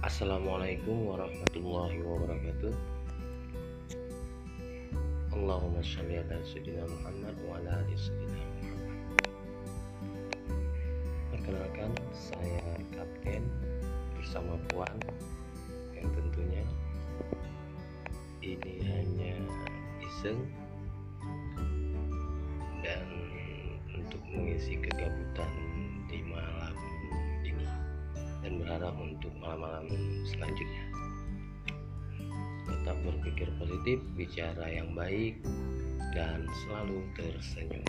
Assalamualaikum warahmatullahi wabarakatuh. Allahumma sholli ala sayyidina Muhammad wa ala ali sayyidina Muhammad. Perkenalkan saya Kapten bersama Puan yang tentunya ini hanya iseng dan untuk mengisi kegabutan di malam berharap untuk malam-malam selanjutnya. Tetap berpikir positif bicara yang baik dan selalu tersenyum